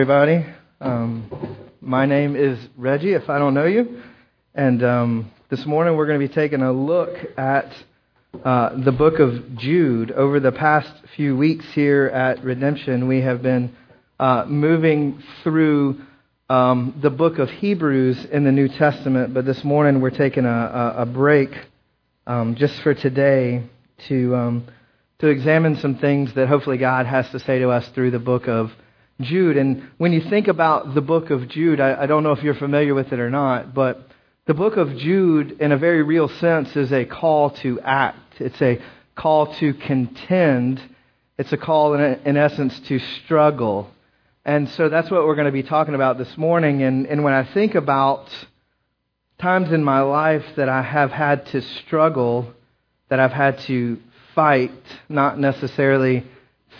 everybody. Um, my name is Reggie, if I don't know you. And um, this morning we're going to be taking a look at uh, the book of Jude. Over the past few weeks here at Redemption, we have been uh, moving through um, the book of Hebrews in the New Testament. But this morning we're taking a, a, a break um, just for today to, um, to examine some things that hopefully God has to say to us through the book of Jude. And when you think about the book of Jude, I, I, don't know if you're familiar with it or not, but the book of Jude, in a very real sense, is a call to act. It's a call to contend. It's a call, in, in essence, to struggle. And so that's what we're going to be talking about this morning. And, and when I think about times in my life that I have had to struggle, that I've had to fight, not necessarily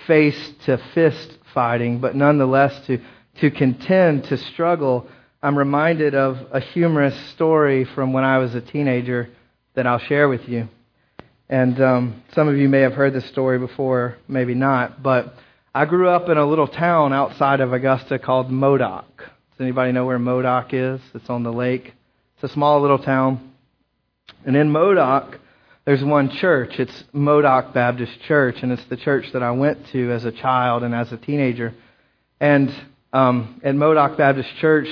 face to fist fighting, but nonetheless to, to contend, to struggle. I'm reminded of a humorous story from when I was a teenager that I'll share with you. And um, some of you may have heard this story before, maybe not, but I grew up in a little town outside of Augusta called Modoc. Does anybody know where Modoc is? It's on the lake. It's a small little town. And in Modoc, there's one church. It's Modoc Baptist Church, and it's the church that I went to as a child and as a teenager. And um, at Modoc Baptist Church,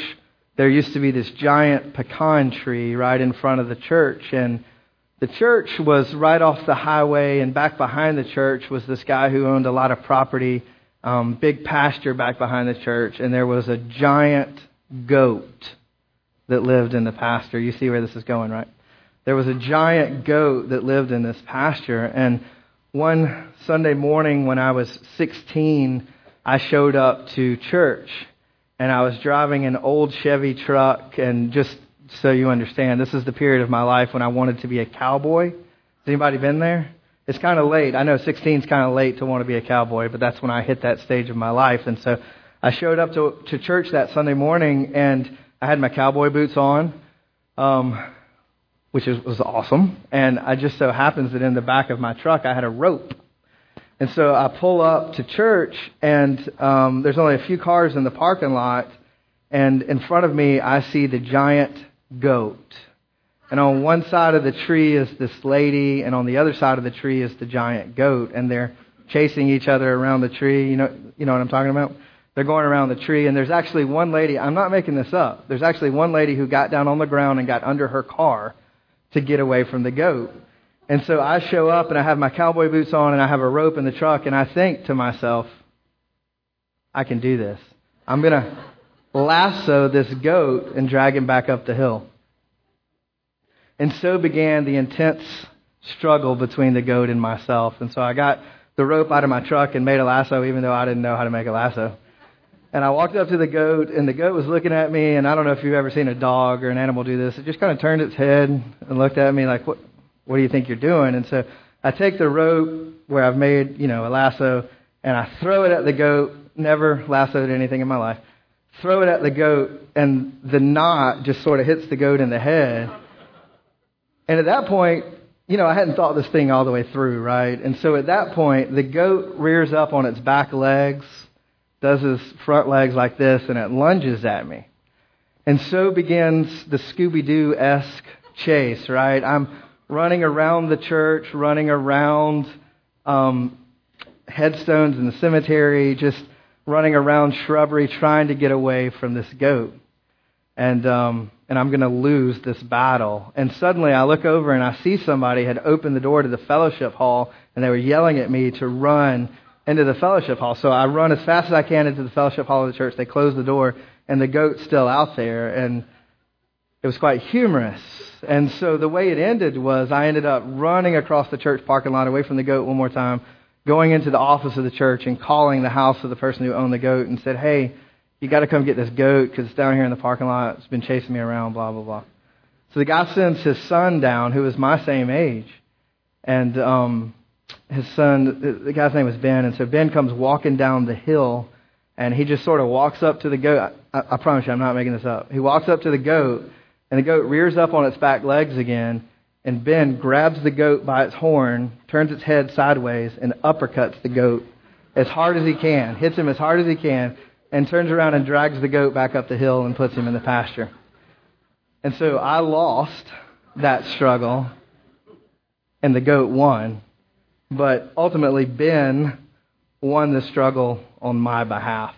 there used to be this giant pecan tree right in front of the church, and the church was right off the highway, and back behind the church was this guy who owned a lot of property, um, big pasture back behind the church, and there was a giant goat that lived in the pasture. You see where this is going, right? There was a giant goat that lived in this pasture. And one Sunday morning when I was 16, I showed up to church and I was driving an old Chevy truck. And just so you understand, this is the period of my life when I wanted to be a cowboy. Has anybody been there? It's kind of late. I know 16 is kind of late to want to be a cowboy, but that's when I hit that stage of my life. And so I showed up to, to church that Sunday morning and I had my cowboy boots on. Um, which is, was awesome. And I just so happens that in the back of my truck I had a rope. And so I pull up to church, and um, there's only a few cars in the parking lot. And in front of me, I see the giant goat. And on one side of the tree is this lady, and on the other side of the tree is the giant goat. And they're chasing each other around the tree. You know, you know what I'm talking about? They're going around the tree, and there's actually one lady, I'm not making this up. There's actually one lady who got down on the ground and got under her car to get away from the goat. And so I show up and I have my cowboy boots on and I have a rope in the truck and I think to myself, I can do this. I'm going to lasso this goat and drag him back up the hill. And so began the intense struggle between the goat and myself. And so I got the rope out of my truck and made a lasso, even though I didn't know how to make a lasso. And I walked up to the goat, and the goat was looking at me. And I don't know if you've ever seen a dog or an animal do this. It just kind of turned its head and looked at me like, "What? What do you think you're doing?" And so I take the rope where I've made, you know, a lasso, and I throw it at the goat. Never lassoed anything in my life. Throw it at the goat, and the knot just sort of hits the goat in the head. And at that point, you know, I hadn't thought this thing all the way through, right? And so at that point, the goat rears up on its back legs does his front legs like this, and it lunges at me. And so begins the Scooby Doo esque chase, right? I'm running around the church, running around um, headstones in the cemetery, just running around shrubbery, trying to get away from this goat. And, um, and I'm going to lose this battle. And suddenly I look over and I see somebody had opened the door to the fellowship hall, and they were yelling at me to run into the fellowship hall. So I run as fast as I can into the fellowship hall of the church. They close the door, and the goat's still out there. And it was quite humorous. And so the way it ended was I ended up running across the church parking lot away from the goat one more time, going into the office of the church and calling the house of the person who owned the goat and said, Hey, you got to come get this goat because it's down here in the parking lot. It's been chasing me around, blah, blah, blah. So the guy sends his son down, who is my same age. And um, his son, the guy's name was Ben, and so Ben comes walking down the hill, and he just sort of walks up to the goat. I, I promise you, I'm not making this up. He walks up to the goat, and the goat rears up on its back legs again, and Ben grabs the goat by its horn, turns its head sideways, and uppercuts the goat as hard as he can, hits him as hard as he can. and turns around and drags the goat back up the hill and puts him in the pasture. And so I lost that struggle, and the goat won. But ultimately, Ben won the struggle on my behalf.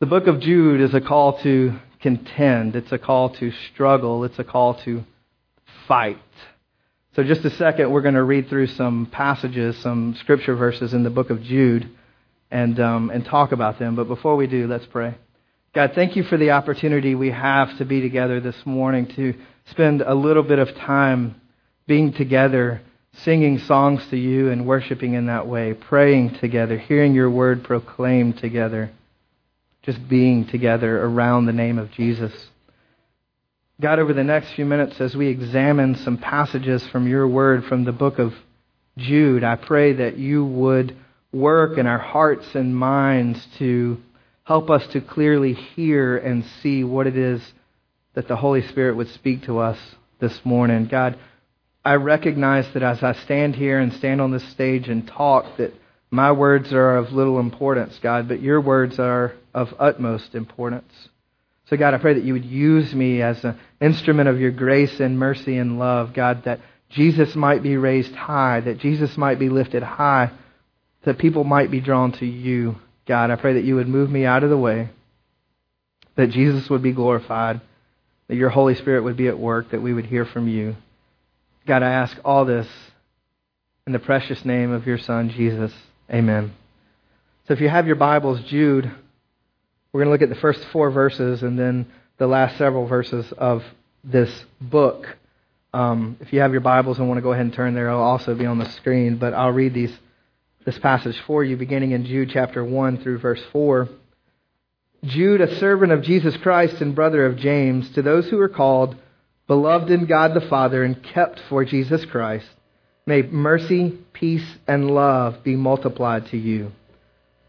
The book of Jude is a call to contend, it's a call to struggle, it's a call to fight. So, just a second, we're going to read through some passages, some scripture verses in the book of Jude, and, um, and talk about them. But before we do, let's pray. God, thank you for the opportunity we have to be together this morning, to spend a little bit of time being together, singing songs to you and worshiping in that way, praying together, hearing your word proclaimed together, just being together around the name of Jesus. God, over the next few minutes, as we examine some passages from your word from the book of Jude, I pray that you would work in our hearts and minds to help us to clearly hear and see what it is that the Holy Spirit would speak to us this morning. God, I recognize that as I stand here and stand on this stage and talk, that my words are of little importance, God, but your words are of utmost importance. So, God, I pray that you would use me as an instrument of your grace and mercy and love, God, that Jesus might be raised high, that Jesus might be lifted high, that people might be drawn to you. God, I pray that you would move me out of the way, that Jesus would be glorified, that your Holy Spirit would be at work, that we would hear from you. God, I ask all this in the precious name of your Son, Jesus. Amen. So if you have your Bibles, Jude, we're going to look at the first four verses and then the last several verses of this book. Um, if you have your Bibles and want to go ahead and turn there, it'll also be on the screen, but I'll read these this passage for you, beginning in Jude chapter 1 through verse 4. Jude, a servant of Jesus Christ and brother of James, to those who are called, beloved in God the Father, and kept for Jesus Christ, may mercy, peace, and love be multiplied to you.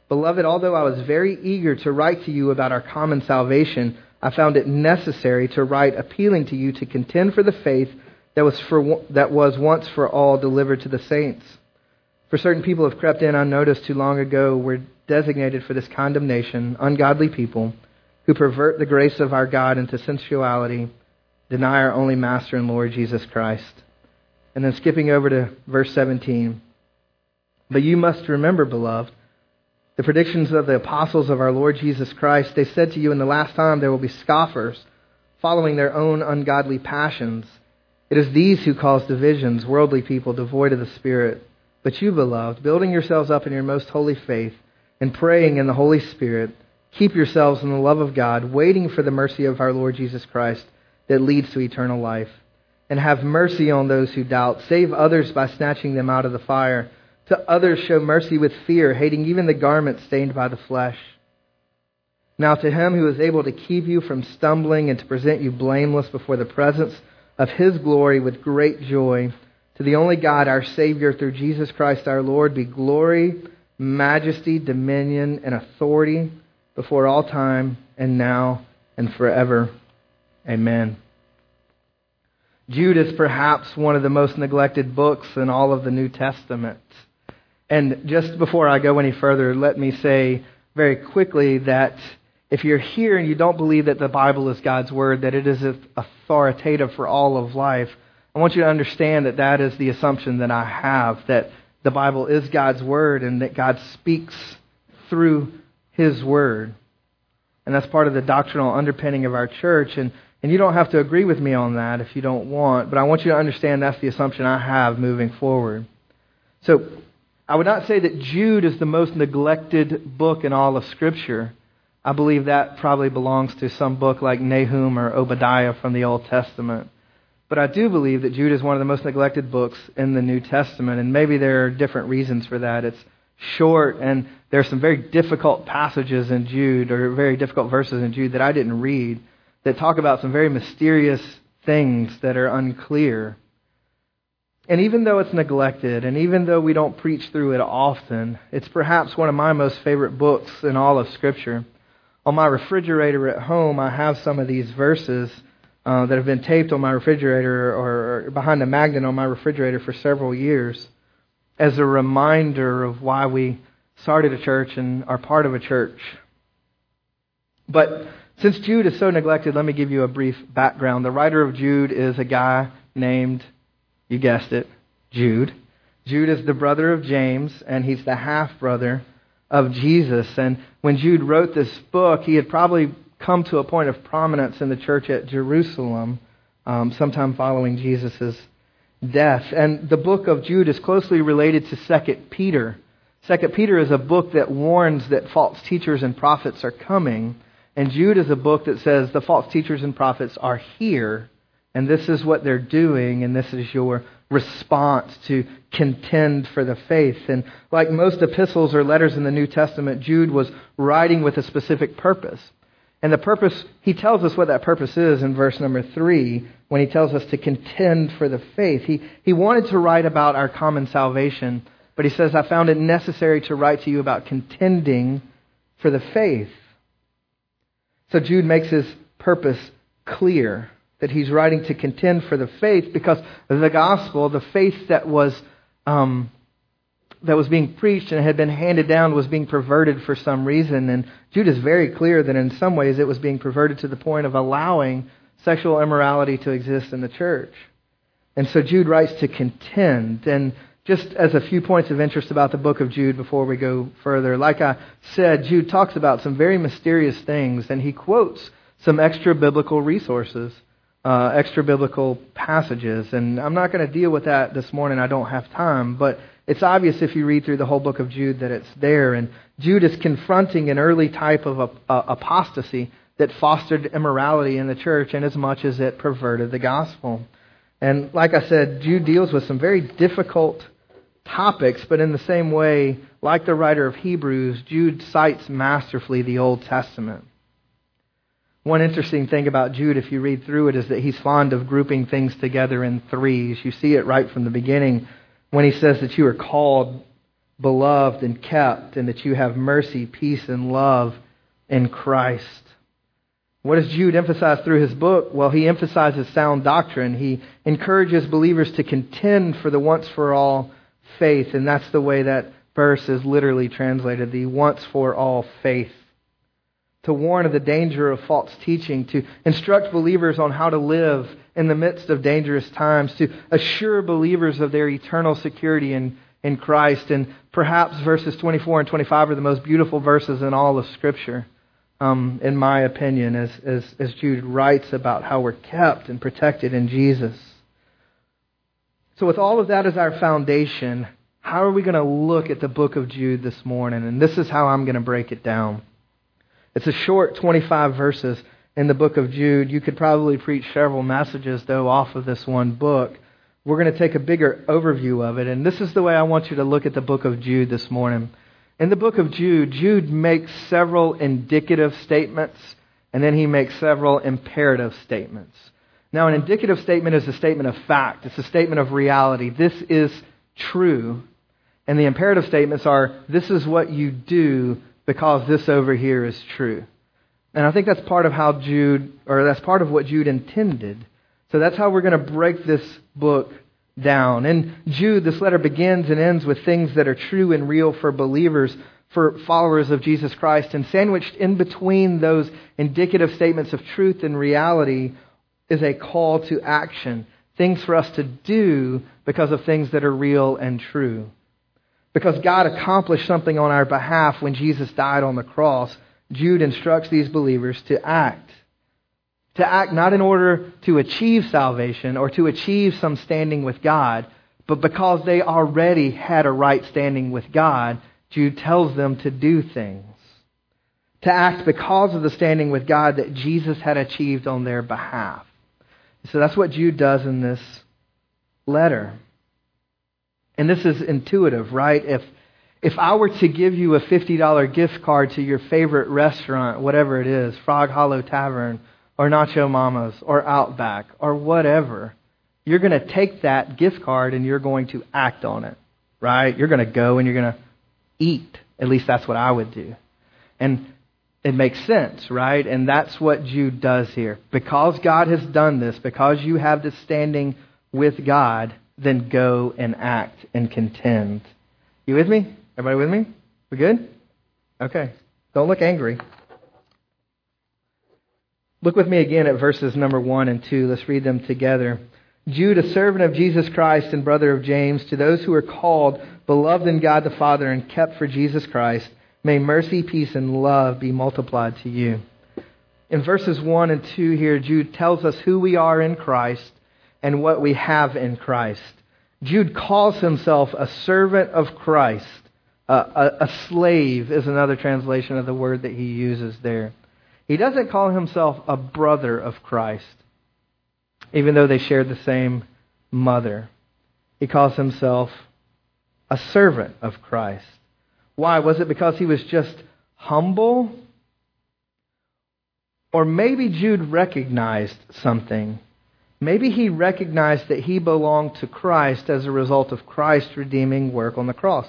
Beloved, although I was very eager to write to you about our common salvation, I found it necessary to write appealing to you to contend for the faith that was, for, that was once for all delivered to the saints. For certain people have crept in unnoticed too long ago, were designated for this condemnation, ungodly people who pervert the grace of our God into sensuality, deny our only Master and Lord Jesus Christ. And then skipping over to verse 17. But you must remember, beloved, the predictions of the apostles of our Lord Jesus Christ. They said to you in the last time there will be scoffers, following their own ungodly passions. It is these who cause divisions, worldly people devoid of the Spirit. But you, beloved, building yourselves up in your most holy faith and praying in the Holy Spirit, keep yourselves in the love of God, waiting for the mercy of our Lord Jesus Christ that leads to eternal life. And have mercy on those who doubt. Save others by snatching them out of the fire. To others show mercy with fear, hating even the garment stained by the flesh. Now to him who is able to keep you from stumbling and to present you blameless before the presence of his glory with great joy, to the only God, our Savior, through Jesus Christ our Lord, be glory, majesty, dominion, and authority before all time and now and forever. Amen. Jude is perhaps one of the most neglected books in all of the New Testament. And just before I go any further, let me say very quickly that if you're here and you don't believe that the Bible is God's Word, that it is authoritative for all of life, I want you to understand that that is the assumption that I have that the Bible is God's Word and that God speaks through His Word. And that's part of the doctrinal underpinning of our church. And, and you don't have to agree with me on that if you don't want, but I want you to understand that's the assumption I have moving forward. So I would not say that Jude is the most neglected book in all of Scripture. I believe that probably belongs to some book like Nahum or Obadiah from the Old Testament. But I do believe that Jude is one of the most neglected books in the New Testament, and maybe there are different reasons for that. It's short, and there are some very difficult passages in Jude, or very difficult verses in Jude that I didn't read, that talk about some very mysterious things that are unclear. And even though it's neglected, and even though we don't preach through it often, it's perhaps one of my most favorite books in all of Scripture. On my refrigerator at home, I have some of these verses uh, that have been taped on my refrigerator or, or behind a magnet on my refrigerator for several years as a reminder of why we started a church and are part of a church. But since Jude is so neglected, let me give you a brief background. The writer of Jude is a guy named, you guessed it, Jude. Jude is the brother of James, and he's the half brother of Jesus. And when Jude wrote this book, he had probably come to a point of prominence in the church at Jerusalem um, sometime following Jesus' death. And the book of Jude is closely related to Second Peter. Second Peter is a book that warns that false teachers and prophets are coming. And Jude is a book that says the false teachers and prophets are here, and this is what they're doing, and this is your response to contend for the faith. And like most epistles or letters in the New Testament, Jude was writing with a specific purpose. And the purpose, he tells us what that purpose is in verse number three when he tells us to contend for the faith. He, he wanted to write about our common salvation, but he says, I found it necessary to write to you about contending for the faith. So Jude makes his purpose clear that he's writing to contend for the faith because the gospel, the faith that was um, that was being preached and had been handed down was being perverted for some reason. And Jude is very clear that in some ways it was being perverted to the point of allowing sexual immorality to exist in the church. And so Jude writes to contend. And just as a few points of interest about the book of Jude before we go further, like I said, Jude talks about some very mysterious things and he quotes some extra biblical resources, uh, extra biblical passages. And I'm not going to deal with that this morning. I don't have time. But it's obvious if you read through the whole book of Jude that it's there. And Jude is confronting an early type of apostasy that fostered immorality in the church inasmuch as much as it perverted the gospel. And like I said, Jude deals with some very difficult topics, but in the same way, like the writer of Hebrews, Jude cites masterfully the Old Testament. One interesting thing about Jude, if you read through it, is that he's fond of grouping things together in threes. You see it right from the beginning when he says that you are called, beloved, and kept, and that you have mercy, peace, and love in Christ. What does Jude emphasize through his book? Well, he emphasizes sound doctrine. He encourages believers to contend for the once for all faith, and that's the way that verse is literally translated the once for all faith. To warn of the danger of false teaching, to instruct believers on how to live in the midst of dangerous times, to assure believers of their eternal security in, in Christ. And perhaps verses 24 and 25 are the most beautiful verses in all of Scripture, um, in my opinion, as, as, as Jude writes about how we're kept and protected in Jesus. So, with all of that as our foundation, how are we going to look at the book of Jude this morning? And this is how I'm going to break it down. It's a short 25 verses in the book of Jude. You could probably preach several messages, though, off of this one book. We're going to take a bigger overview of it, and this is the way I want you to look at the book of Jude this morning. In the book of Jude, Jude makes several indicative statements, and then he makes several imperative statements. Now, an indicative statement is a statement of fact, it's a statement of reality. This is true. And the imperative statements are this is what you do because this over here is true. And I think that's part of how Jude, or that's part of what Jude intended. So that's how we're going to break this book down. In Jude, this letter begins and ends with things that are true and real for believers, for followers of Jesus Christ. And sandwiched in between those indicative statements of truth and reality is a call to action. Things for us to do because of things that are real and true. Because God accomplished something on our behalf when Jesus died on the cross Jude instructs these believers to act. To act not in order to achieve salvation or to achieve some standing with God, but because they already had a right standing with God, Jude tells them to do things. To act because of the standing with God that Jesus had achieved on their behalf. So that's what Jude does in this letter. And this is intuitive, right? If if I were to give you a $50 gift card to your favorite restaurant, whatever it is, Frog Hollow Tavern or Nacho Mama's or Outback or whatever, you're going to take that gift card and you're going to act on it, right? You're going to go and you're going to eat. At least that's what I would do. And it makes sense, right? And that's what Jude does here. Because God has done this, because you have this standing with God, then go and act and contend. You with me? Everybody with me? We good? Okay. Don't look angry. Look with me again at verses number 1 and 2. Let's read them together. Jude, a servant of Jesus Christ and brother of James, to those who are called, beloved in God the Father, and kept for Jesus Christ, may mercy, peace, and love be multiplied to you. In verses 1 and 2 here, Jude tells us who we are in Christ and what we have in Christ. Jude calls himself a servant of Christ. A, a slave is another translation of the word that he uses there. He doesn't call himself a brother of Christ, even though they shared the same mother. He calls himself a servant of Christ. Why? Was it because he was just humble? Or maybe Jude recognized something. Maybe he recognized that he belonged to Christ as a result of Christ's redeeming work on the cross.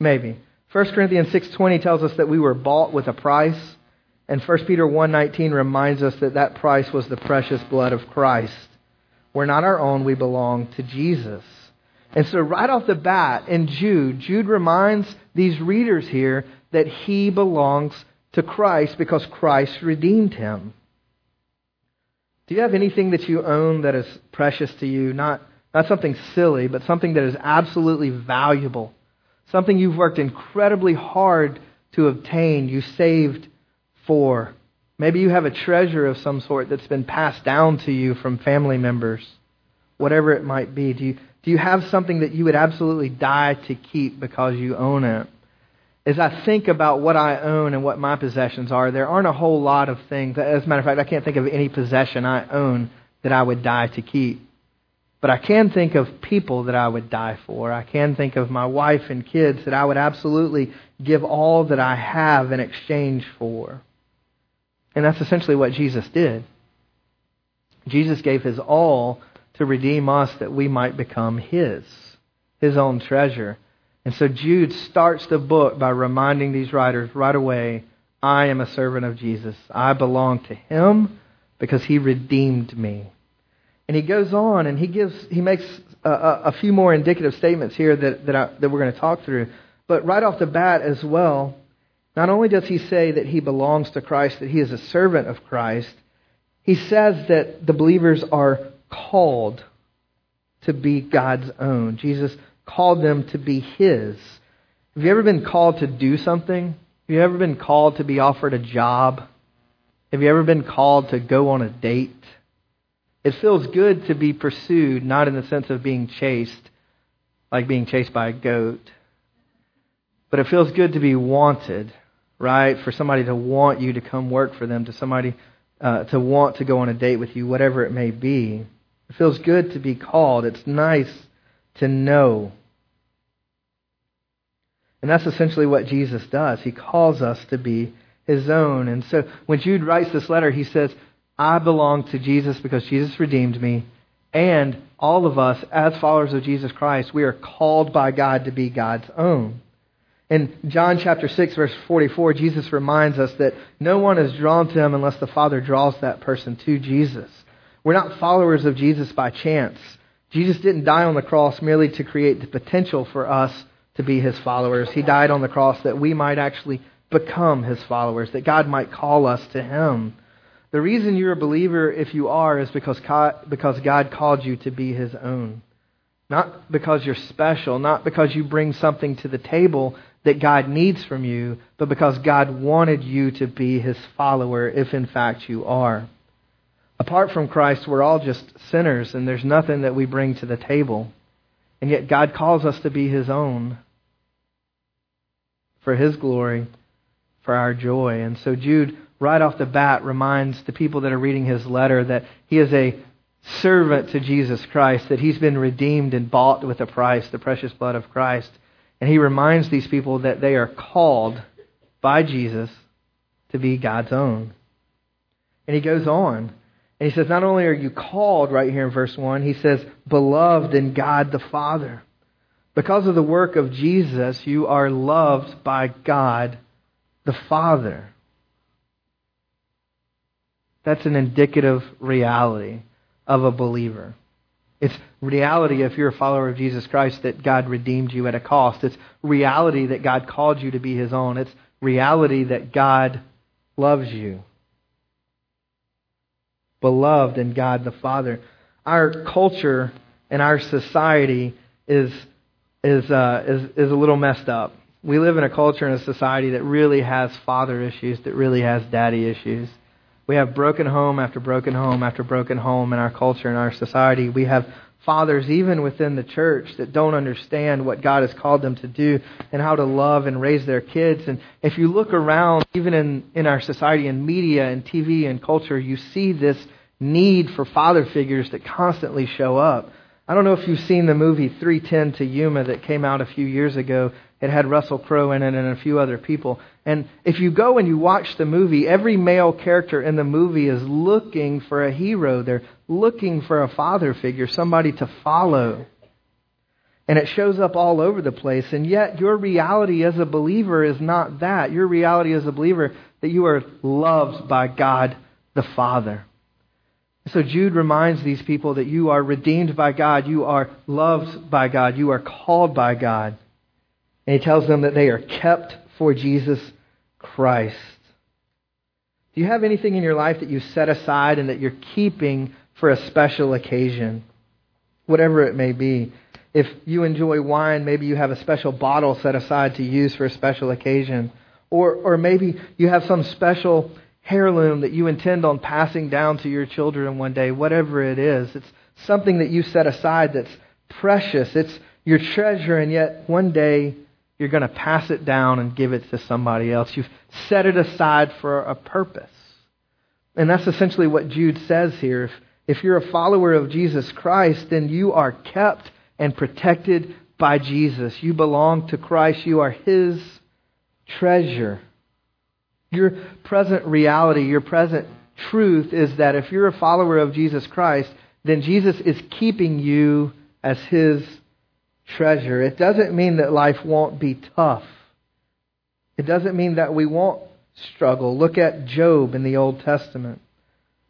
Maybe. 1 Corinthians 6:20 tells us that we were bought with a price, and 1 Peter 1:19 reminds us that that price was the precious blood of Christ. We're not our own, we belong to Jesus. And so right off the bat in Jude, Jude reminds these readers here that he belongs to Christ because Christ redeemed him. Do you have anything that you own that is precious to you? Not, not something silly, but something that is absolutely valuable. Something you've worked incredibly hard to obtain, you saved for. Maybe you have a treasure of some sort that's been passed down to you from family members. Whatever it might be. Do you, do you have something that you would absolutely die to keep because you own it? as I think about what I own and what my possessions are, there aren't a whole lot of things. As a matter of fact, I can't think of any possession I own that I would die to keep. But I can think of people that I would die for. I can think of my wife and kids that I would absolutely give all that I have in exchange for. And that's essentially what Jesus did. Jesus gave his all to redeem us that we might become his, his own treasure. And so Jude starts the book by reminding these writers right away I am a servant of Jesus. I belong to him because he redeemed me. And he goes on and he gives he makes a, a, a few more indicative statements here that that, I, that we're going to talk through. But right off the bat as well, not only does he say that he belongs to Christ, that he is a servant of Christ, he says that the believers are called to be God's own. Jesus called them to be His. Have you ever been called to do something? Have you ever been called to be offered a job? Have you ever been called to go on a date? It feels good to be pursued, not in the sense of being chased, like being chased by a goat. But it feels good to be wanted, right? For somebody to want you to come work for them, to somebody uh, to want to go on a date with you, whatever it may be. It feels good to be called. It's nice to know. And that's essentially what Jesus does. He calls us to be his own. And so when Jude writes this letter, he says, I belong to Jesus because Jesus redeemed me. And all of us, as followers of Jesus Christ, we are called by God to be God's own. In John chapter 6, verse 44, Jesus reminds us that no one is drawn to him unless the Father draws that person to Jesus. We're not followers of Jesus by chance. Jesus didn't die on the cross merely to create the potential for us to be his followers. He died on the cross that we might actually become his followers, that God might call us to him. The reason you're a believer, if you are, is because God, called you to be his own. Not because you're special, not because you bring something to the table that God needs from you, but because God wanted you to be his follower, if in fact you are. Apart from Christ, we're all just sinners, and there's nothing that we bring to the table. And yet, God calls us to be His own for His glory, for our joy. And so, Jude, right off the bat, reminds the people that are reading his letter that he is a servant to Jesus Christ, that he's been redeemed and bought with a price, the precious blood of Christ. And he reminds these people that they are called by Jesus to be God's own. And he goes on and he says, not only are you called right here in verse 1, he says, beloved in God the Father. Because of the work of Jesus, you are loved by God the Father. That's an indicative reality of a believer. It's reality if you're a follower of Jesus Christ that God redeemed you at a cost. It's reality that God called you to be his own. It's reality that God loves you. Beloved in God the Father. Our culture and our society is, is, uh, is, is a little messed up. We live in a culture and a society that really has father issues, that really has daddy issues. We have broken home after broken home after broken home in our culture and our society. We have fathers, even within the church, that don't understand what God has called them to do and how to love and raise their kids. And if you look around, even in, in our society and media and TV and culture, you see this need for father figures that constantly show up. I don't know if you've seen the movie 310 to Yuma that came out a few years ago. It had Russell Crowe in it and a few other people. And if you go and you watch the movie, every male character in the movie is looking for a hero. They're looking for a father figure, somebody to follow. And it shows up all over the place. And yet, your reality as a believer is not that. Your reality as a believer that you are loved by God the Father. So Jude reminds these people that you are redeemed by God, you are loved by God, you are called by God. And he tells them that they are kept for Jesus Christ. Do you have anything in your life that you set aside and that you're keeping for a special occasion? Whatever it may be. If you enjoy wine, maybe you have a special bottle set aside to use for a special occasion. Or, or maybe you have some special heirloom that you intend on passing down to your children one day, whatever it is. It's something that you set aside that's precious. It's your treasure, and yet one day you're going to pass it down and give it to somebody else. You've set it aside for a purpose. And that's essentially what Jude says here. If, if you're a follower of Jesus Christ, then you are kept and protected by Jesus. You belong to Christ. You are His treasure. Your present reality, your present truth is that if you're a follower of Jesus Christ, then Jesus is keeping you as His treasure. It doesn't mean that life won't be tough. It doesn't mean that we won't struggle. Look at Job in the Old Testament.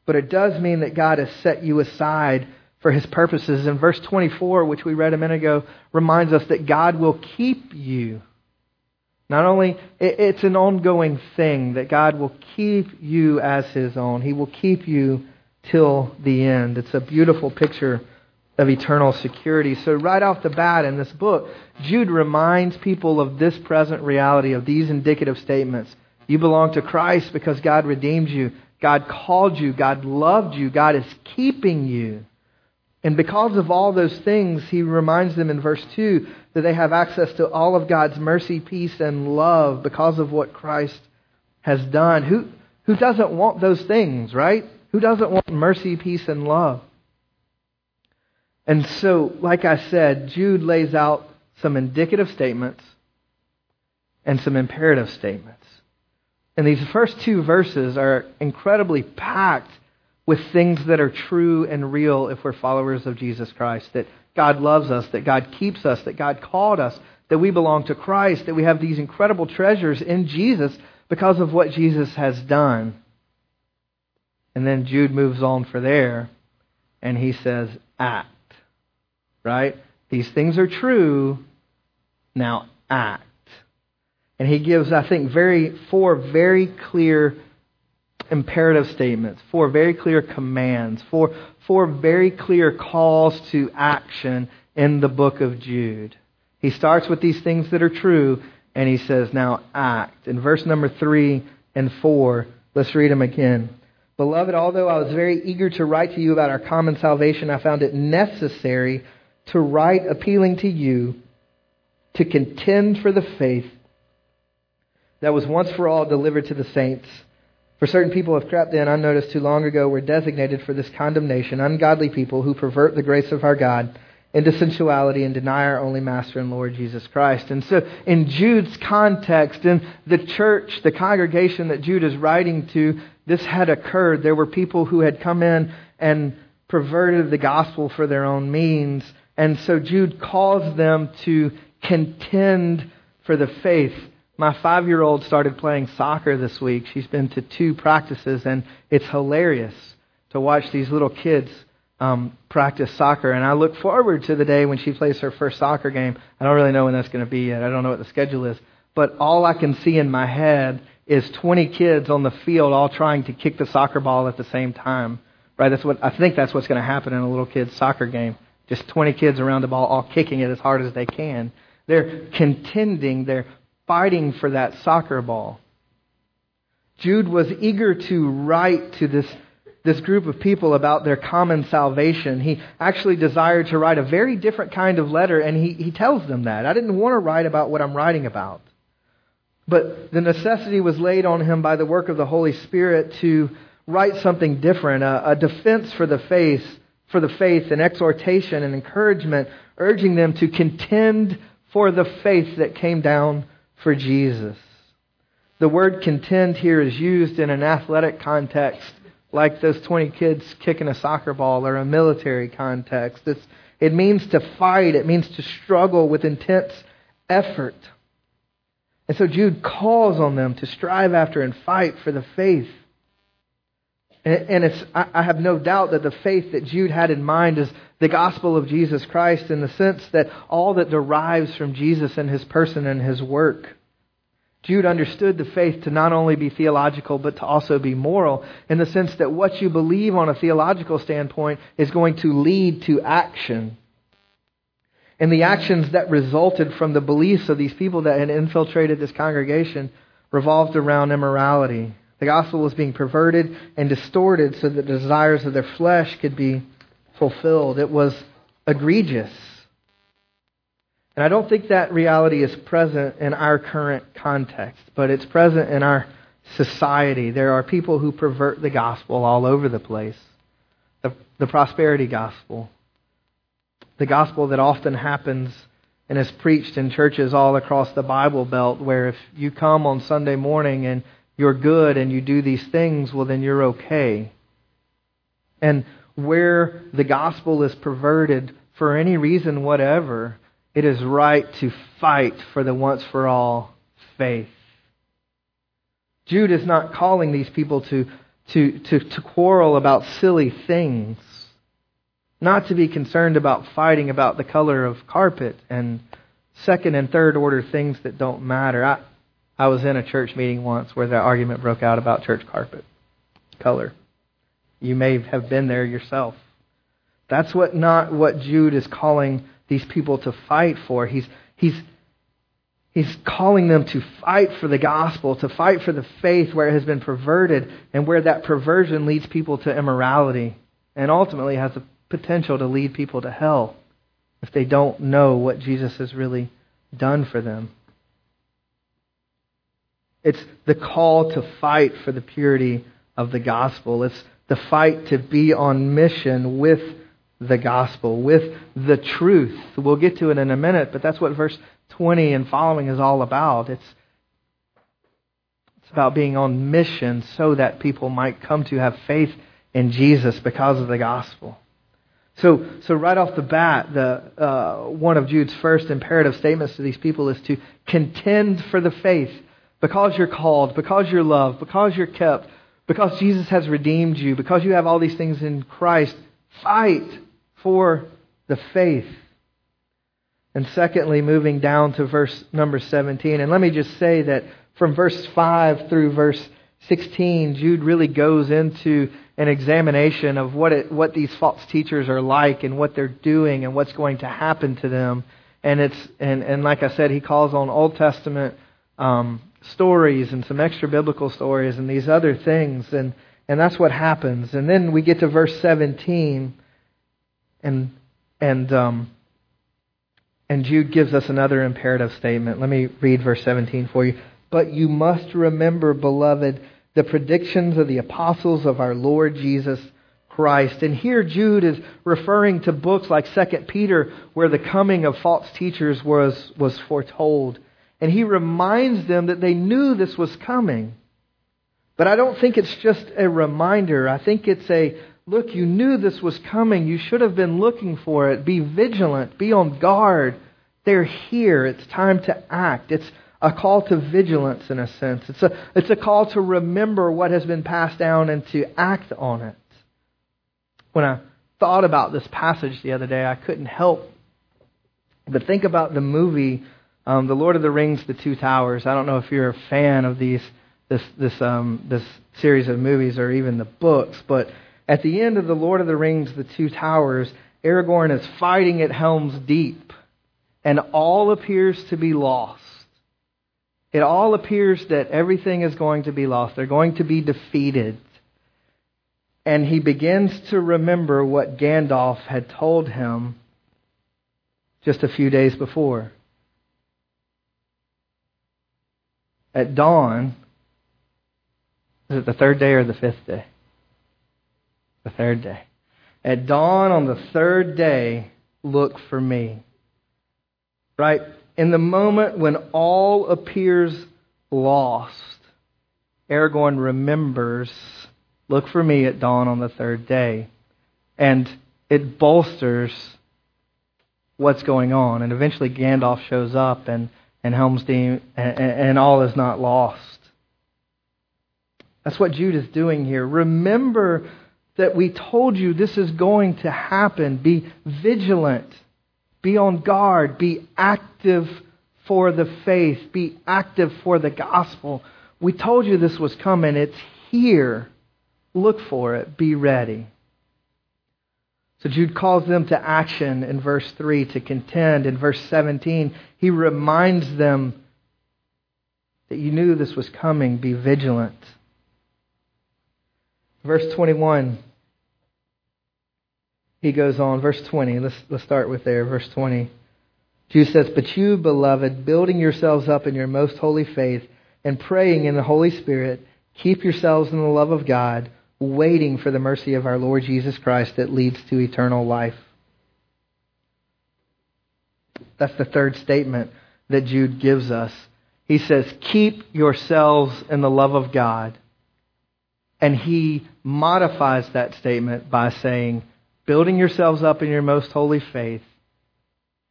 But it does mean that God has set you aside for his purposes. And verse 24, which we read a minute ago, reminds us that God will keep you. Not only, it's an ongoing thing that God will keep you as his own. He will keep you till the end. It's a beautiful picture of eternal security. So, right off the bat in this book, Jude reminds people of this present reality, of these indicative statements. You belong to Christ because God redeemed you, God called you, God loved you, God is keeping you. And because of all those things, he reminds them in verse 2 that they have access to all of God's mercy, peace, and love because of what Christ has done. Who, who doesn't want those things, right? Who doesn't want mercy, peace, and love? And so, like I said, Jude lays out some indicative statements and some imperative statements. And these first two verses are incredibly packed with things that are true and real if we're followers of Jesus Christ. That God loves us, that God keeps us, that God called us, that we belong to Christ, that we have these incredible treasures in Jesus because of what Jesus has done. And then Jude moves on for there and he says, act right? These things are true. Now act. And he gives, I think, very four very clear imperative statements, four very clear commands, four, four very clear calls to action in the book of Jude. He starts with these things that are true, and he says, now act. In verse number three and four, let's read them again. Beloved, although I was very eager to write to you about our common salvation, I found it necessary to write appealing to you to contend for the faith that was once for all delivered to the saints. For certain people have crept in unnoticed too long ago were designated for this condemnation, ungodly people who pervert the grace of our God into sensuality and deny our only Master and Lord Jesus Christ. And so, in Jude's context, in the church, the congregation that Jude is writing to, this had occurred. There were people who had come in and perverted the gospel for their own means and so Jude calls them to contend for the faith. My five year old started playing soccer this week. She's been to two practices, and it's hilarious to watch these little kids um, practice soccer. And I look forward to the day when she plays her first soccer game. I don't really know when that's going to be yet. I don't know what the schedule is. But all I can see in my head is 20 kids on the field all trying to kick the soccer ball at the same time right? That's what I think that's what's going to happen in a little kid's soccer game. Just 20 kids around the ball, all kicking it as hard as they can. They're contending, they're fighting for that soccer ball. Jude was eager to write to this, this group of people about their common salvation. He actually desired to write a very different kind of letter, and he, he tells them that. I didn't want to write about what I'm writing about. But the necessity was laid on him by the work of the Holy Spirit to write something different, a, a defense for the faith, for the faith, an exhortation and encouragement, urging them to contend for the faith that came down for Jesus. The word contend here is used in an athletic context, like those 20 kids kicking a soccer ball, or a military context. It's, it means to fight, it means to struggle with intense effort. And so Jude calls on them to strive after and fight for the faith. And it's, I have no doubt that the faith that Jude had in mind is the gospel of Jesus Christ in the sense that all that derives from Jesus and his person and his work. Jude understood the faith to not only be theological, but to also be moral, in the sense that what you believe on a theological standpoint is going to lead to action. And the actions that resulted from the beliefs of these people that had infiltrated this congregation revolved around immorality. The gospel was being perverted and distorted so that the desires of their flesh could be fulfilled. It was egregious. And I don't think that reality is present in our current context, but it's present in our society. There are people who pervert the gospel all over the place. The, the prosperity gospel. The gospel that often happens and is preached in churches all across the Bible Belt, where if you come on Sunday morning and you're good and you do these things, well, then you're okay. And where the gospel is perverted for any reason whatever, it is right to fight for the once for all faith. Jude is not calling these people to, to, to, to quarrel about silly things, not to be concerned about fighting about the color of carpet and second and third order things that don't matter. I, I was in a church meeting once where the argument broke out about church carpet color. You may have been there yourself. That's what not what Jude is calling these people to fight for. He's, he's, he's calling them to fight for the gospel, to fight for the faith where it has been perverted and where that perversion leads people to immorality and ultimately has the potential to lead people to hell if they don't know what Jesus has really done for them. It's the call to fight for the purity of the gospel. It's the fight to be on mission with the gospel, with the truth. We'll get to it in a minute, but that's what verse 20 and following is all about. It's, it's about being on mission so that people might come to have faith in Jesus because of the gospel. So, so right off the bat, the, uh, one of Jude's first imperative statements to these people is to contend for the faith because you're called, because you're loved, because you're kept, because Jesus has redeemed you, because you have all these things in Christ. Fight for the faith. And secondly, moving down to verse number 17. And let me just say that from verse 5 through verse 16, Jude really goes into an examination of what, it, what these false teachers are like and what they're doing and what's going to happen to them. And, it's, and, and like I said, he calls on Old Testament um, stories and some extra biblical stories and these other things. And, and that's what happens. And then we get to verse 17 and, and, um, and Jude gives us another imperative statement. Let me read verse 17 for you. But you must remember, beloved, the predictions of the apostles of our Lord Jesus Christ. And here Jude is referring to books like 2 Peter, where the coming of false teachers was, was foretold. And he reminds them that they knew this was coming. But I don't think it's just a reminder. I think it's a Look, you knew this was coming. You should have been looking for it. Be vigilant. Be on guard. They're here. It's time to act. It's a call to vigilance in a sense. It's a, it's a call to remember what has been passed down and to act on it. When I thought about this passage the other day, I couldn't help but think about the movie, um, The Lord of the Rings, The Two Towers. I don't know if you're a fan of these, this, this, um, this series of movies or even the books, but At the end of The Lord of the Rings, The Two Towers, Aragorn is fighting at Helm's Deep, and all appears to be lost. It all appears that everything is going to be lost. They're going to be defeated. And he begins to remember what Gandalf had told him just a few days before. At dawn, is it the third day or the fifth day? The third day. At dawn on the third day, look for me. Right? In the moment when all appears lost, Aragorn remembers, look for me at dawn on the third day. And it bolsters what's going on. And eventually Gandalf shows up and, and Helm's and, and all is not lost. That's what Jude is doing here. Remember that we told you this is going to happen. Be vigilant. Be on guard. Be active for the faith. Be active for the gospel. We told you this was coming. It's here. Look for it. Be ready. So Jude calls them to action in verse 3 to contend. In verse 17, he reminds them that you knew this was coming. Be vigilant. Verse 21, he goes on. Verse 20, let's, let's start with there. Verse 20. Jude says, But you, beloved, building yourselves up in your most holy faith and praying in the Holy Spirit, keep yourselves in the love of God waiting for the mercy of our Lord Jesus Christ that leads to eternal life. That's the third statement that Jude gives us. He says, Keep yourselves in the love of God. And he modifies that statement by saying, Building yourselves up in your most holy faith,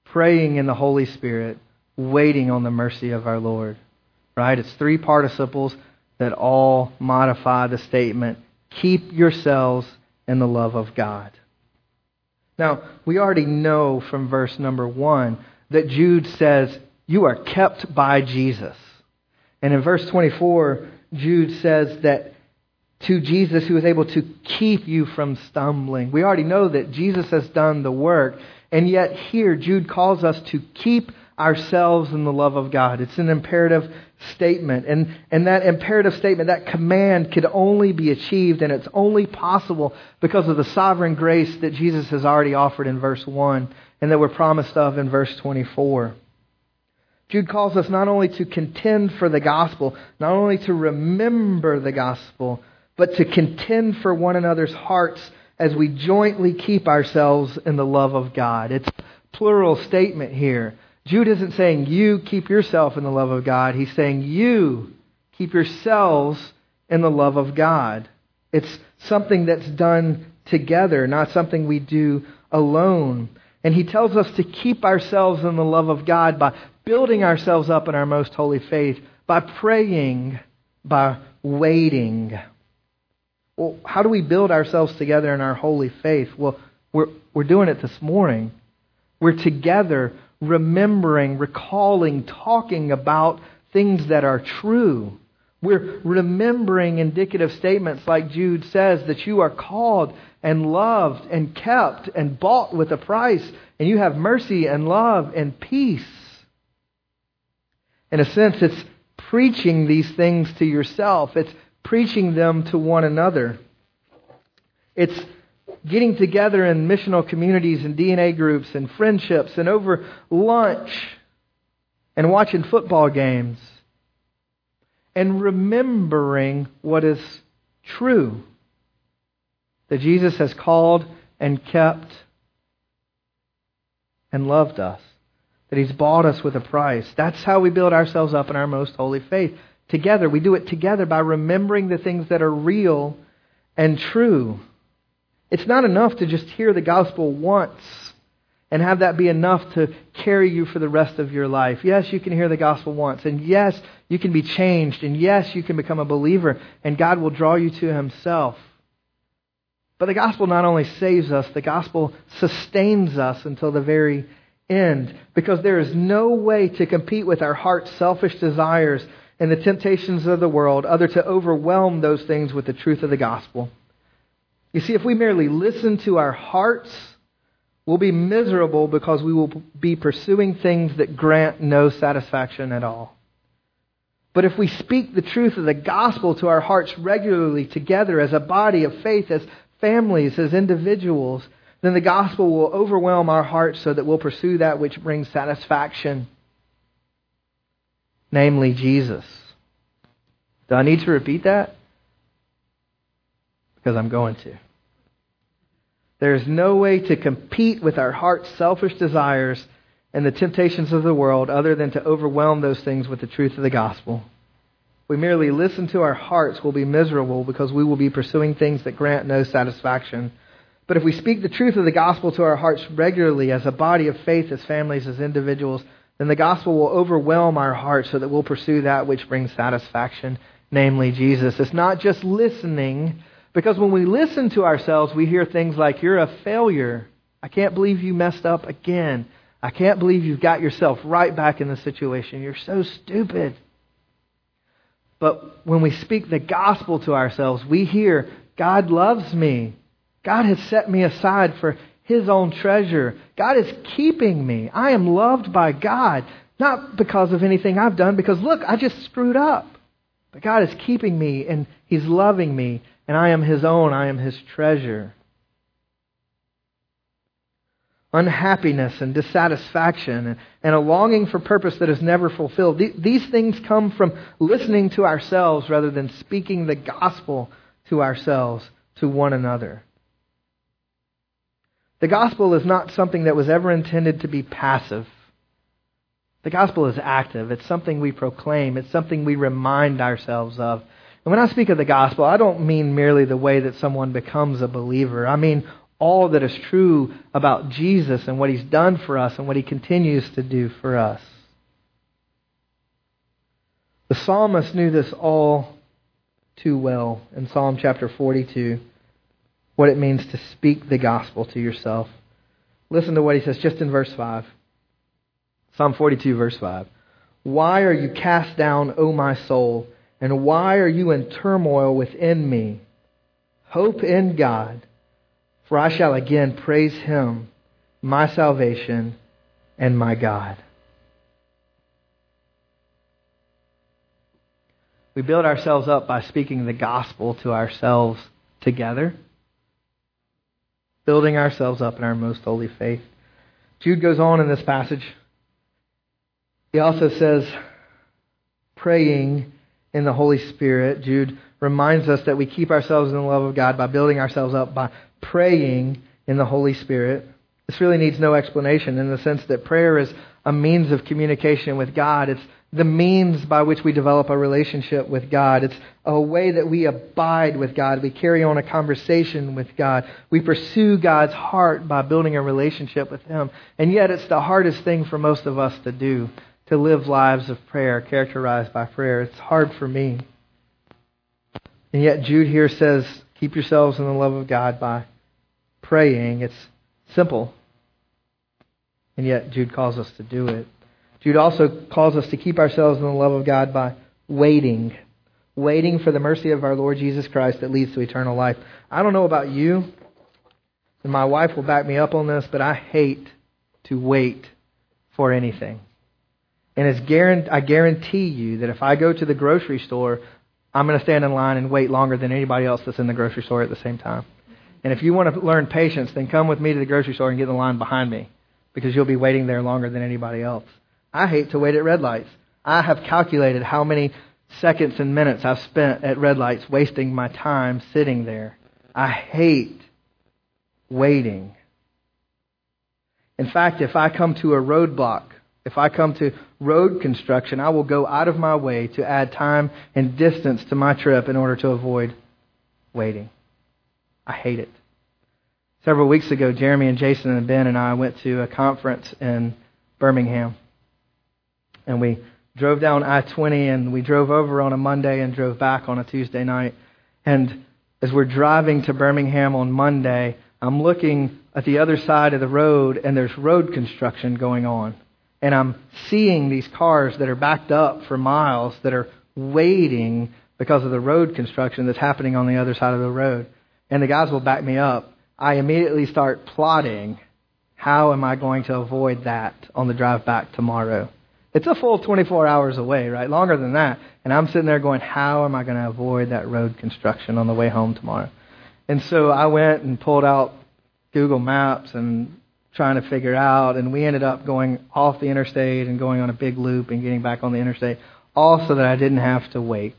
praying in the Holy Spirit, waiting on the mercy of our Lord. Right? It's three participles that all modify the statement Keep yourselves in the love of God. Now, we already know from verse number one that Jude says, You are kept by Jesus. And in verse 24, Jude says that to Jesus who is able to keep you from stumbling. We already know that Jesus has done the work. And yet, here, Jude calls us to keep ourselves in the love of God. It's an imperative statement. And, and that imperative statement, that command, could only be achieved, and it's only possible because of the sovereign grace that Jesus has already offered in verse 1 and that we're promised of in verse 24. Jude calls us not only to contend for the gospel, not only to remember the gospel, but to contend for one another's hearts as we jointly keep ourselves in the love of God. It's plural statement here. Jude isn't saying you keep yourself in the love of God. He's saying you keep yourselves in the love of God. It's something that's done together, not something we do alone. And he tells us to keep ourselves in the love of God by building ourselves up in our most holy faith, by praying, by waiting. Well, how do we build ourselves together in our holy faith? Well, we're, we're doing it this morning. We're together remembering, recalling, talking about things that are true. We're remembering indicative statements like Jude says that you are called and loved and kept and bought with a price, and you have mercy and love and peace. In a sense, it's preaching these things to yourself, it's preaching them to one another. It's getting together in missional communities and DNA groups and friendships and over lunch and watching football games and remembering what is true that Jesus has called and kept and loved us, that He's bought us with a price. That's how we build ourselves up in our most holy faith. Together. We do it together by remembering the things that are real and true. It's not enough to just hear the gospel once and have that be enough to carry you for the rest of your life. Yes, you can hear the gospel once, and yes, you can be changed, and yes, you can become a believer, and God will draw you to Himself. But the gospel not only saves us, the gospel sustains us until the very end, because there is no way to compete with our heart's selfish desires and the temptations of the world other to overwhelm those things with the truth of the gospel. You see, if we merely listen to our hearts, we'll be miserable because we will be pursuing things that grant no satisfaction at all. But if we speak the truth of the gospel to our hearts regularly together as a body of faith, as families, as individuals, then the gospel will overwhelm our hearts so that we'll pursue that which brings satisfaction, namely Jesus. Do I need to repeat that? Because I'm going to. There is no way to compete with our heart's selfish desires and the temptations of the world other than to overwhelm those things with the truth of the gospel. If we merely listen to our hearts, we'll be miserable because we will be pursuing things that grant no satisfaction. But if we speak the truth of the gospel to our hearts regularly as a body of faith, as families, as individuals, then the gospel will overwhelm our hearts so that we'll pursue that which brings satisfaction, namely Jesus. It's not just listening, because when we listen to ourselves, we hear things like, You're a failure. I can't believe you messed up again. I can't believe you've got yourself right back in the situation. You're so stupid. But when we speak the gospel to ourselves, we hear, God loves me. God has set me aside for his own treasure. God is keeping me. I am loved by God, not because of anything I've done, because look, I just screwed up. But God is keeping me and he's loving me, and I am his own. I am his treasure unhappiness and dissatisfaction and, a longing for purpose that is never fulfilled. These things come from listening to ourselves rather than speaking the gospel to ourselves, to one another. The gospel is not something that was ever intended to be passive. The gospel is active. It's something we proclaim. It's something we remind ourselves of. And when I speak of the gospel, I don't mean merely the way that someone becomes a believer. I mean all that is true about Jesus and what he's done for us and what he continues to do for us. The psalmist knew this all too well in Psalm chapter 42, what it means to speak the gospel to yourself. Listen to what he says just in verse 5. Psalm 42, verse 5. Why are you cast down, O my soul? And why are you in turmoil within me? Hope in God for I shall again praise him, my salvation and my God. We build ourselves up by speaking the gospel to ourselves together, building ourselves up in our most holy faith. Jude goes on in this passage. He also says, praying in the Holy Spirit. Jude reminds us that we keep ourselves in the love of God by building ourselves up by praying in the Holy Spirit. This really needs no explanation in the sense that prayer is a means of communication with God. It's the means by which we develop a relationship with God. It's a way that we abide with God. We carry on a conversation with God. We pursue God's heart by building a relationship with Him. And yet, it's the hardest thing for most of us to do to live lives of prayer characterized by prayer. It's hard for me. And yet, Jude here says, keep yourselves in the love of God by praying. It's simple. And yet, Jude calls us to do it. Jude also calls us to keep ourselves in the love of God by waiting. Waiting for the mercy of our Lord Jesus Christ that leads to eternal life. I don't know about you, and my wife will back me up on this, but I hate to wait for anything. And it's guarant- I guarantee you that if I go to the grocery store, I'm going to stand in line and wait longer than anybody else that's in the grocery store at the same time. And if you want to learn patience, then come with me to the grocery store and get in the line behind me because you'll be waiting there longer than anybody else. I hate to wait at red lights. I have calculated how many seconds and minutes I've spent at red lights wasting my time sitting there. I hate waiting. In fact, if I come to a roadblock, if I come to road construction, I will go out of my way to add time and distance to my trip in order to avoid waiting. I hate it. Several weeks ago, Jeremy and Jason and Ben and I went to a conference in Birmingham. And we drove down I 20 and we drove over on a Monday and drove back on a Tuesday night. And as we're driving to Birmingham on Monday, I'm looking at the other side of the road and there's road construction going on. And I'm seeing these cars that are backed up for miles that are waiting because of the road construction that's happening on the other side of the road. and the guys will back me up, I immediately start plotting how am I going to avoid that on the drive back tomorrow. It's a full 24 hours away, right? Longer than that. And I'm sitting there going, how am I going to avoid that road construction on the way home tomorrow? And so I went and pulled out Google Maps and trying to figure out, and we ended up going off the interstate and going on a big loop and getting back on the interstate, all so that I didn't have to wait.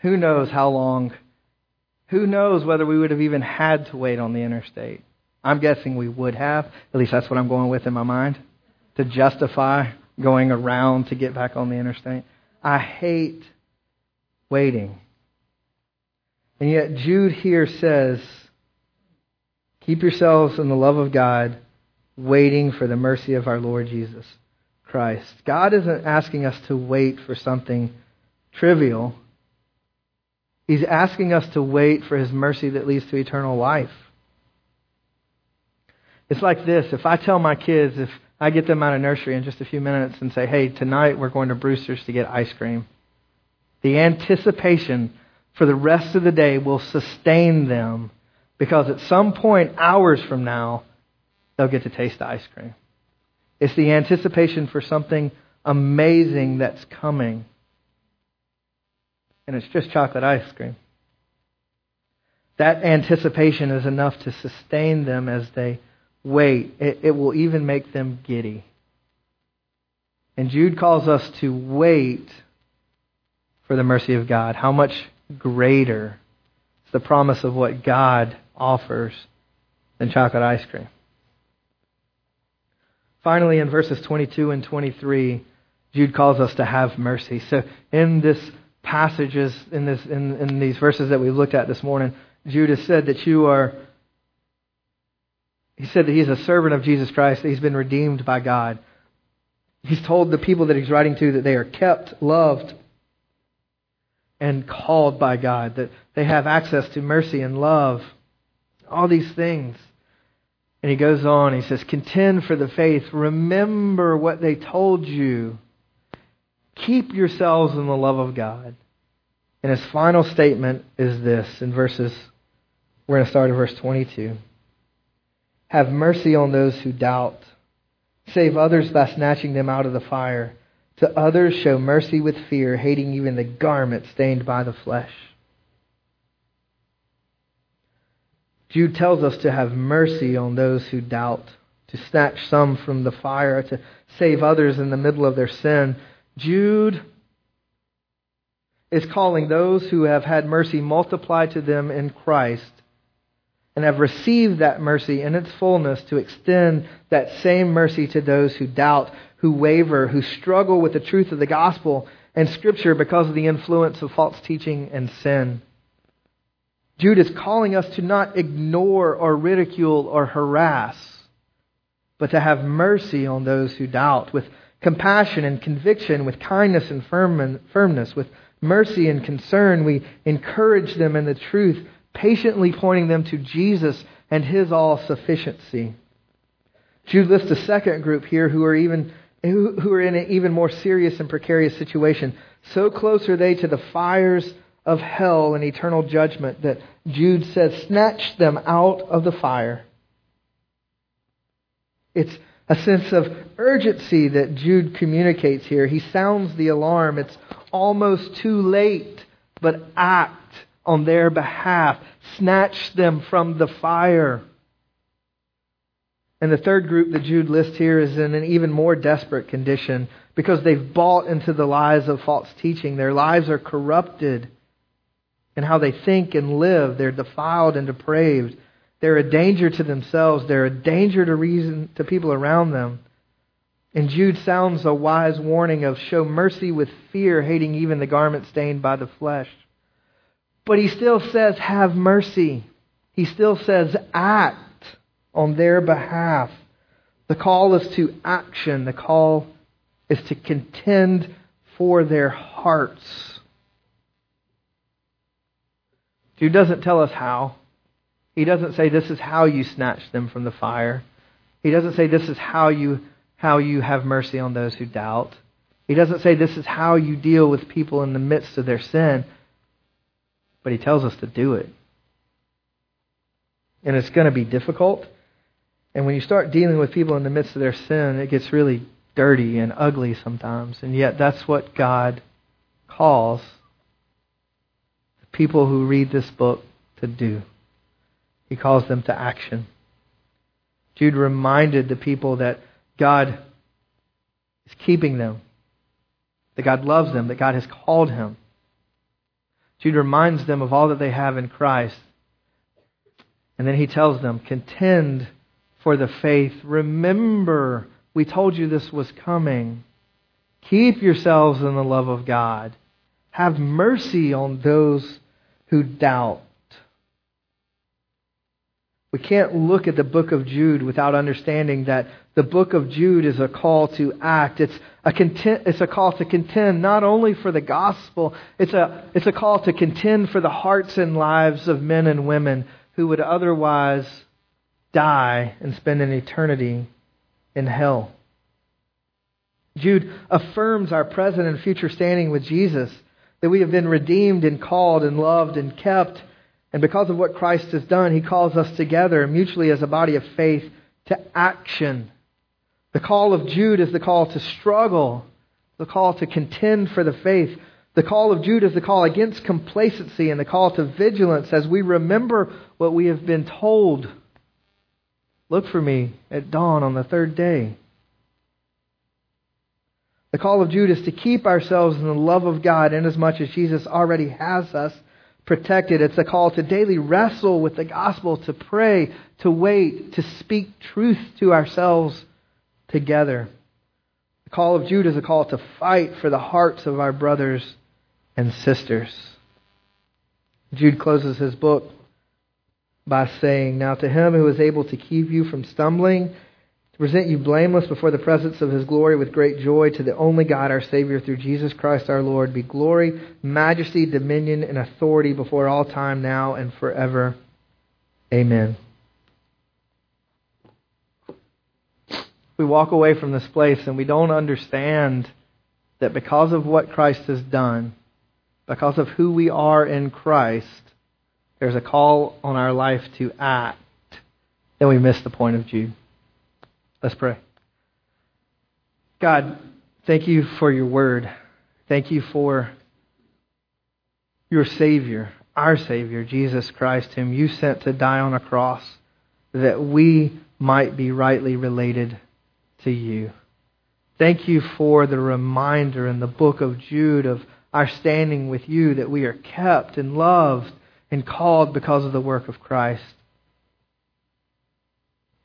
Who knows how long, who knows whether we would have even had to wait on the interstate. I'm guessing we would have, at least that's what I'm going with in my mind, to justify going around to get back on the interstate. I hate waiting. And yet Jude here says, keep yourselves in the love of God waiting for the mercy of our Lord Jesus Christ. God isn't asking us to wait for something trivial. He's asking us to wait for His mercy that leads to eternal life. It's like this if I tell my kids, if I get them out of nursery in just a few minutes and say, hey, tonight we're going to Brewster's to get ice cream, the anticipation for the rest of the day will sustain them because at some point, hours from now, they'll get to taste the ice cream. It's the anticipation for something amazing that's coming. And it's just chocolate ice cream. That anticipation is enough to sustain them as they wait. It, it will even make them giddy. And Jude calls us to wait for the mercy of God. How much greater is the promise of what God offers than chocolate ice cream? Finally, in verses 22 and 23, Jude calls us to have mercy. So, in this passages, in, this, in, in these verses that we looked at this morning, Jude has said that you are, he said that he's a servant of Jesus Christ, that he's been redeemed by God. He's told the people that he's writing to that they are kept, loved, and called by God, that they have access to mercy and love. All these things. And he goes on, he says, Contend for the faith. Remember what they told you. Keep yourselves in the love of God. And his final statement is this in verses, we're going to start at verse 22. Have mercy on those who doubt. Save others by snatching them out of the fire. To others show mercy with fear, hating even the garment stained by the flesh. Jude tells us to have mercy on those who doubt, to snatch some from the fire, to save others in the middle of their sin. Jude is calling those who have had mercy multiplied to them in Christ and have received that mercy in its fullness to extend that same mercy to those who doubt, who waver, who struggle with the truth of the gospel and Scripture because of the influence of false teaching and sin. Jude is calling us to not ignore or ridicule or harass, but to have mercy on those who doubt, with compassion and conviction, with kindness and firmness, with mercy and concern. We encourage them in the truth, patiently pointing them to Jesus and his all sufficiency. Jude lists a second group here who are even who are in an even more serious and precarious situation. So close are they to the fires of hell and eternal judgment that Jude says, snatch them out of the fire. It's a sense of urgency that Jude communicates here. He sounds the alarm. It's almost too late, but act on their behalf. Snatch them from the fire. And the third group that Jude lists here is in an even more desperate condition because they've bought into the lies of false teaching. Their lives are corrupted and how they think and live. They're defiled and depraved. They're a danger to themselves. They're a danger to reason to people around them. And Jude sounds a wise warning of show mercy with fear, hating even the garment stained by the flesh. But he still says, have mercy. He still says, act on their behalf. The call is to action. The call is to contend for their hearts. Jude doesn't tell us how. He doesn't say this is how you snatch them from the fire. He doesn't say this is how you how you have mercy on those who doubt. He doesn't say this is how you deal with people in the midst of their sin. But he tells us to do it. and it's going to be difficult. And when you start dealing with people in the midst of their sin, it gets really dirty and ugly sometimes. And yet, that's what God calls people who read this book to do. He calls them to action. Jude reminded the people that God is keeping them, that God loves them, that God has called him. Jude reminds them of all that they have in Christ. And then he tells them, contend for the faith. Remember, we told you this was coming. Keep yourselves in the love of God. Have mercy on those who doubt. We can't look at the book of Jude without understanding that the book of Jude is a call to act. It's a, content, it's a call to contend not only for the gospel, it's a, it's a call to contend for the hearts and lives of men and women who would otherwise die and spend an eternity in hell. Jude affirms our present and future standing with Jesus, that we have been redeemed and called and loved and kept and because of what Christ has done, he calls us together mutually as a body of faith to action. The call of Jude is the call to struggle, the call to contend for the faith. The call of Jude is the call against complacency and the call to vigilance as we remember what we have been told. Look for me at dawn on the third day. The call of Jude is to keep ourselves in the love of God inasmuch as Jesus already has us protected. It's a call to daily wrestle with the gospel, to pray, to wait, to speak truth to ourselves together. The call of Jude is a call to fight for the hearts of our brothers and sisters. Jude closes his book by saying, Now to him who is able to keep you from stumbling to present you blameless before the presence of his glory with great joy to the only God, our Savior, through Jesus Christ our Lord, be glory, majesty, dominion, and authority before all time, now and forever. Amen. We walk away from this place and we don't understand that because of what Christ has done, because of who we are in Christ, there's a call on our life to act, then we miss the point of Jude. Let's pray. God, thank you for your word. Thank you for your Savior, our Savior, Jesus Christ, whom you sent to die on a cross that we might be rightly related to you. Thank you for the reminder in the book of Jude of our standing with you, that we are kept and loved and called because of the work of Christ.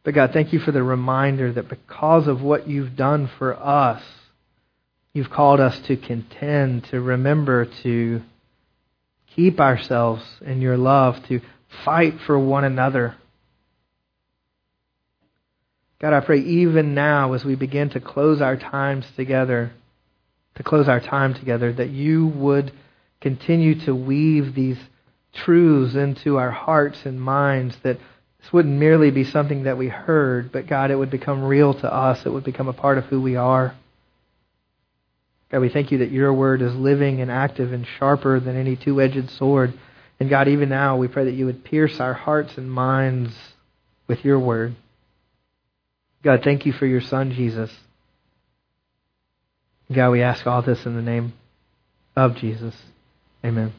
But God, thank you for the reminder that because of what you've done for us, you've called us to contend, to remember, to keep ourselves in your love, to fight for one another. God, I pray even now as we begin to close our times together, to close our time together, that you would continue to weave these truths into our hearts and minds that this wouldn't merely be something that we heard, but God, it would become real to us. It would become a part of who we are. God, we thank you that your word is living and active and sharper than any two edged sword. And God, even now, we pray that you would pierce our hearts and minds with your word. God, thank you for your son, Jesus. God, we ask all this in the name of Jesus. Amen.